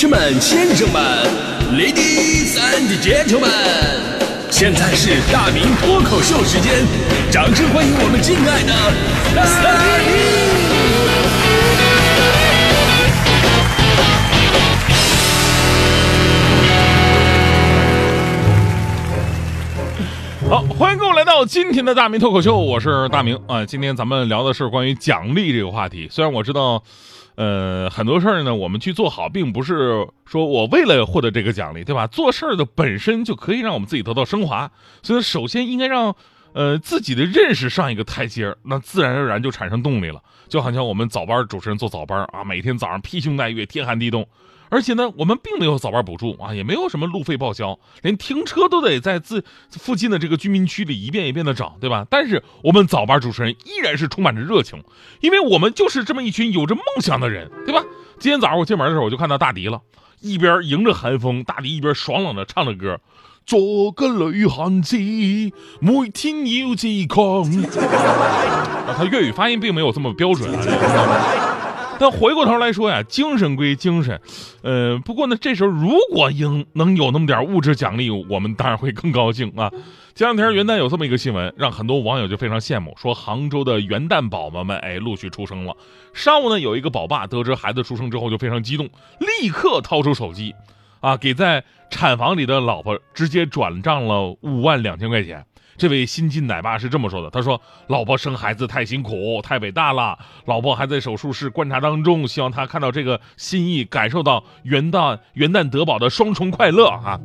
士们、先生们，Ladies and Gentlemen，现在是大明脱口秀时间，掌声欢迎我们敬爱的大明！好，欢迎各位来到今天的大明脱口秀，我是大明啊。今天咱们聊的是关于奖励这个话题，虽然我知道。呃，很多事儿呢，我们去做好，并不是说我为了获得这个奖励，对吧？做事儿的本身就可以让我们自己得到升华，所以首先应该让呃自己的认识上一个台阶儿，那自然而然就产生动力了。就好像我们早班主持人做早班啊，每天早上披星戴月，天寒地冻。而且呢，我们并没有早班补助啊，也没有什么路费报销，连停车都得在自附近的这个居民区里一遍一遍的找，对吧？但是我们早班主持人依然是充满着热情，因为我们就是这么一群有着梦想的人，对吧？今天早上我进门的时候，我就看到大迪了，一边迎着寒风，大迪一边爽朗的唱着歌：“做个女汉子，每天要自强。”他粤语发音并没有这么标准啊。但回过头来说呀，精神归精神，呃，不过呢，这时候如果应能有那么点物质奖励，我们当然会更高兴啊。前两天元旦有这么一个新闻，让很多网友就非常羡慕，说杭州的元旦宝宝们，哎，陆续出生了。上午呢，有一个宝爸得知孩子出生之后就非常激动，立刻掏出手机，啊，给在产房里的老婆直接转账了五万两千块钱。这位新晋奶爸是这么说的：“他说，老婆生孩子太辛苦，太伟大了。老婆还在手术室观察当中，希望他看到这个心意，感受到元旦元旦得宝的双重快乐啊。”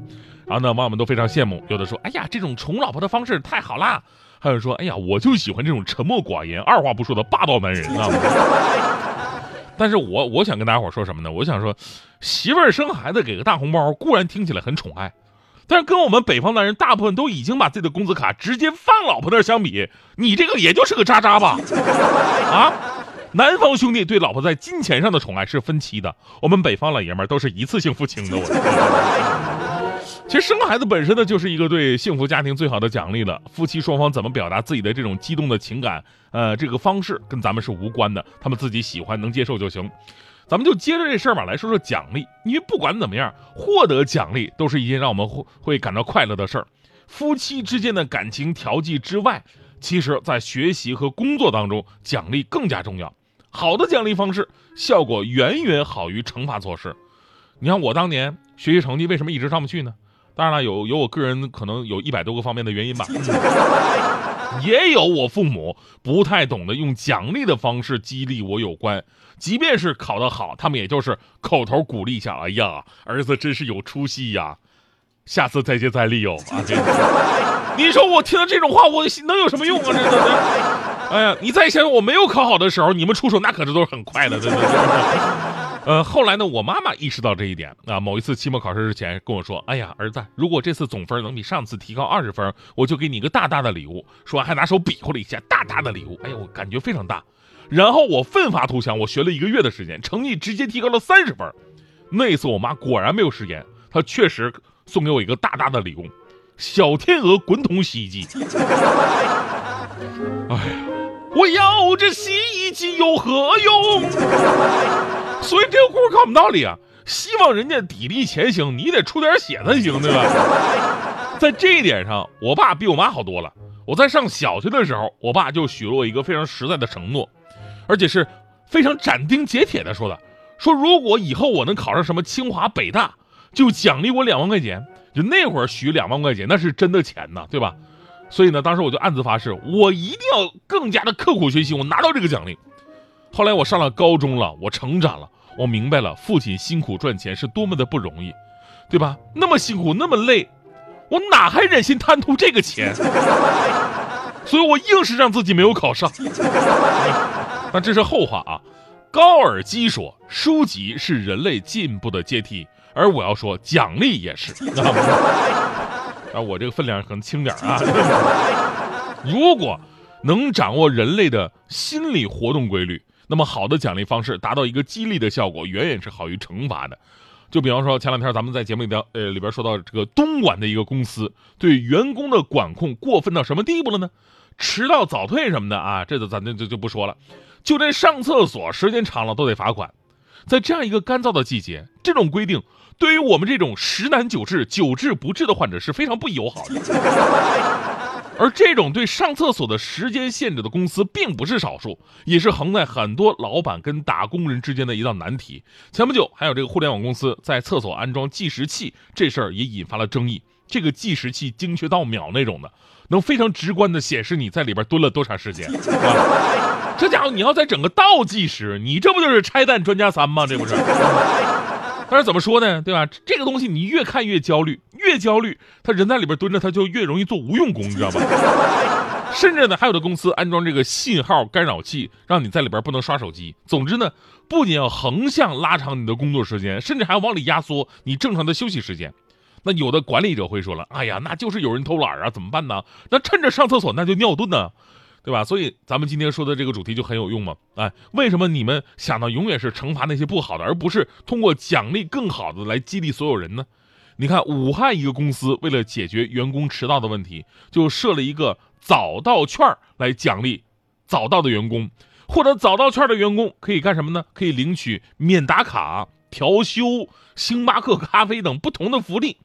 然后呢，网友们都非常羡慕，有的说：“哎呀，这种宠老婆的方式太好啦！”还有说：“哎呀，我就喜欢这种沉默寡言、二话不说的霸道男人啊。”但是我我想跟大家伙说什么呢？我想说，媳妇儿生孩子给个大红包，固然听起来很宠爱。但是跟我们北方男人大部分都已经把自己的工资卡直接放老婆那儿相比，你这个也就是个渣渣吧？啊，南方兄弟对老婆在金钱上的宠爱是分期的，我们北方老爷们儿都是一次性付清的。我，其实生孩子本身呢就是一个对幸福家庭最好的奖励了。夫妻双方怎么表达自己的这种激动的情感，呃，这个方式跟咱们是无关的，他们自己喜欢能接受就行。咱们就接着这事儿吧，来说说奖励。因为不管怎么样，获得奖励都是一件让我们会会感到快乐的事儿。夫妻之间的感情调剂之外，其实在学习和工作当中，奖励更加重要。好的奖励方式效果远远好于惩罚措施。你看我当年学习成绩为什么一直上不去呢？当然了，有有我个人可能有一百多个方面的原因吧。也有我父母不太懂得用奖励的方式激励我有关，即便是考得好，他们也就是口头鼓励一下。哎呀，儿子真是有出息呀，下次再接再厉哦啊！这，你说我听到这种话，我能有什么用啊？这这，哎呀，你再想想我没有考好的时候，你们出手那可是都是很快的，对对对。呃，后来呢，我妈妈意识到这一点啊。某一次期末考试之前跟我说：“哎呀，儿子，如果这次总分能比上次提高二十分，我就给你一个大大的礼物。”说完还拿手比划了一下，大大的礼物。哎呀，我感觉非常大。然后我奋发图强，我学了一个月的时间，成绩直接提高了三十分。那次我妈果然没有食言，她确实送给我一个大大的礼物——小天鹅滚筒洗衣机。哎呀，我要这洗衣机有何用？所以这个故事告诉我们道理啊，希望人家砥砺前行，你得出点血才行，对吧？在这一点上，我爸比我妈好多了。我在上小学的时候，我爸就许了我一个非常实在的承诺，而且是非常斩钉截铁的说的：说如果以后我能考上什么清华北大，就奖励我两万块钱。就那会儿许两万块钱，那是真的钱呐，对吧？所以呢，当时我就暗自发誓，我一定要更加的刻苦学习，我拿到这个奖励。后来我上了高中了，我成长了，我明白了父亲辛苦赚钱是多么的不容易，对吧？那么辛苦，那么累，我哪还忍心贪图这个钱？所以我硬是让自己没有考上。那这是后话啊。高尔基说，书籍是人类进步的阶梯，而我要说，奖励也是。啊，我这个分量可能轻点啊。如果能掌握人类的心理活动规律。那么好的奖励方式达到一个激励的效果，远远是好于惩罚的。就比方说，前两天咱们在节目里边，呃，里边说到这个东莞的一个公司对员工的管控过分到什么地步了呢？迟到早退什么的啊，这个咱就就就不说了。就连上厕所时间长了都得罚款。在这样一个干燥的季节，这种规定对于我们这种十难九治、久治不治的患者是非常不友好的。而这种对上厕所的时间限制的公司并不是少数，也是横在很多老板跟打工人之间的一道难题。前不久，还有这个互联网公司在厕所安装计时器，这事儿也引发了争议。这个计时器精确到秒那种的，能非常直观的显示你在里边蹲了多长时间，这家伙你要在整个倒计时，你这不就是拆弹专家三吗？这不是？但是怎么说呢？对吧？这个东西你越看越焦虑，越焦虑，他人在里边蹲着，他就越容易做无用功，你知道吧？甚至呢，还有的公司安装这个信号干扰器，让你在里边不能刷手机。总之呢，不仅要横向拉长你的工作时间，甚至还要往里压缩你正常的休息时间。那有的管理者会说了：“哎呀，那就是有人偷懒啊，怎么办呢？那趁着上厕所那就尿遁呢。”对吧？所以咱们今天说的这个主题就很有用嘛。哎，为什么你们想到永远是惩罚那些不好的，而不是通过奖励更好的来激励所有人呢？你看，武汉一个公司为了解决员工迟到的问题，就设了一个早到券来奖励早到的员工。获得早到券的员工可以干什么呢？可以领取免打卡、调休、星巴克咖啡等不同的福利。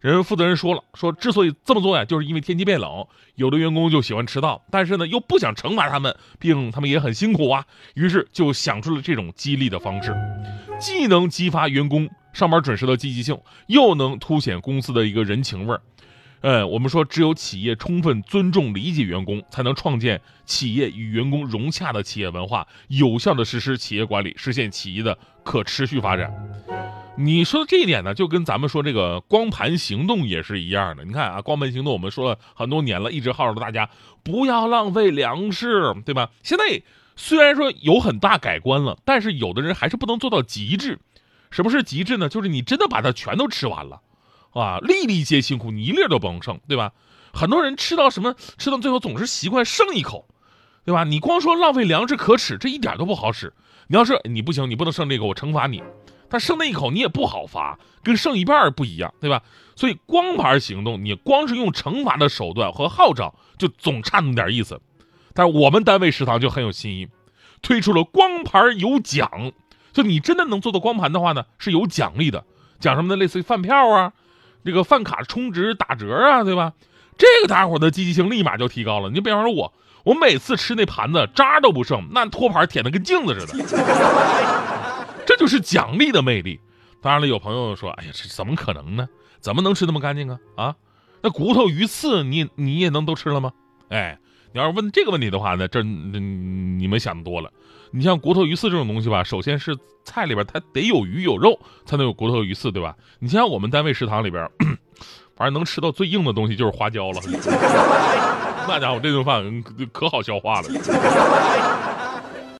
人负责人说了，说之所以这么做呀，就是因为天气变冷，有的员工就喜欢迟到，但是呢又不想惩罚他们，毕竟他们也很辛苦啊，于是就想出了这种激励的方式，既能激发员工上班准时的积极性，又能凸显公司的一个人情味儿。呃，我们说，只有企业充分尊重理解员工，才能创建企业与员工融洽的企业文化，有效的实施企业管理，实现企业的可持续发展。你说的这一点呢，就跟咱们说这个光盘行动也是一样的。你看啊，光盘行动我们说了很多年了，一直号召大家不要浪费粮食，对吧？现在虽然说有很大改观了，但是有的人还是不能做到极致。什么是极致呢？就是你真的把它全都吃完了，啊，粒粒皆辛苦，你一粒都不能剩，对吧？很多人吃到什么，吃到最后总是习惯剩一口，对吧？你光说浪费粮食可耻，这一点都不好使。你要是你不行，你不能剩这个，我惩罚你。但剩那一口你也不好罚，跟剩一半不一样，对吧？所以光盘行动，你光是用惩罚的手段和号召，就总差那么点意思。但是我们单位食堂就很有新意，推出了光盘有奖，就你真的能做到光盘的话呢，是有奖励的，奖什么呢？类似于饭票啊，这个饭卡充值打折啊，对吧？这个大伙的积极性立马就提高了。你比方说我，我每次吃那盘子渣都不剩，那托盘舔的跟镜子似的。这就是奖励的魅力。当然了，有朋友说：“哎呀，这怎么可能呢？怎么能吃那么干净啊？啊，那骨头、鱼刺，你你也能都吃了吗？”哎，你要是问这个问题的话呢，这你们想多了。你像骨头、鱼刺这种东西吧，首先是菜里边它得有鱼有肉，才能有骨头、鱼刺，对吧？你像我们单位食堂里边，反正能吃到最硬的东西就是花椒了。那家伙这顿饭可好消化了。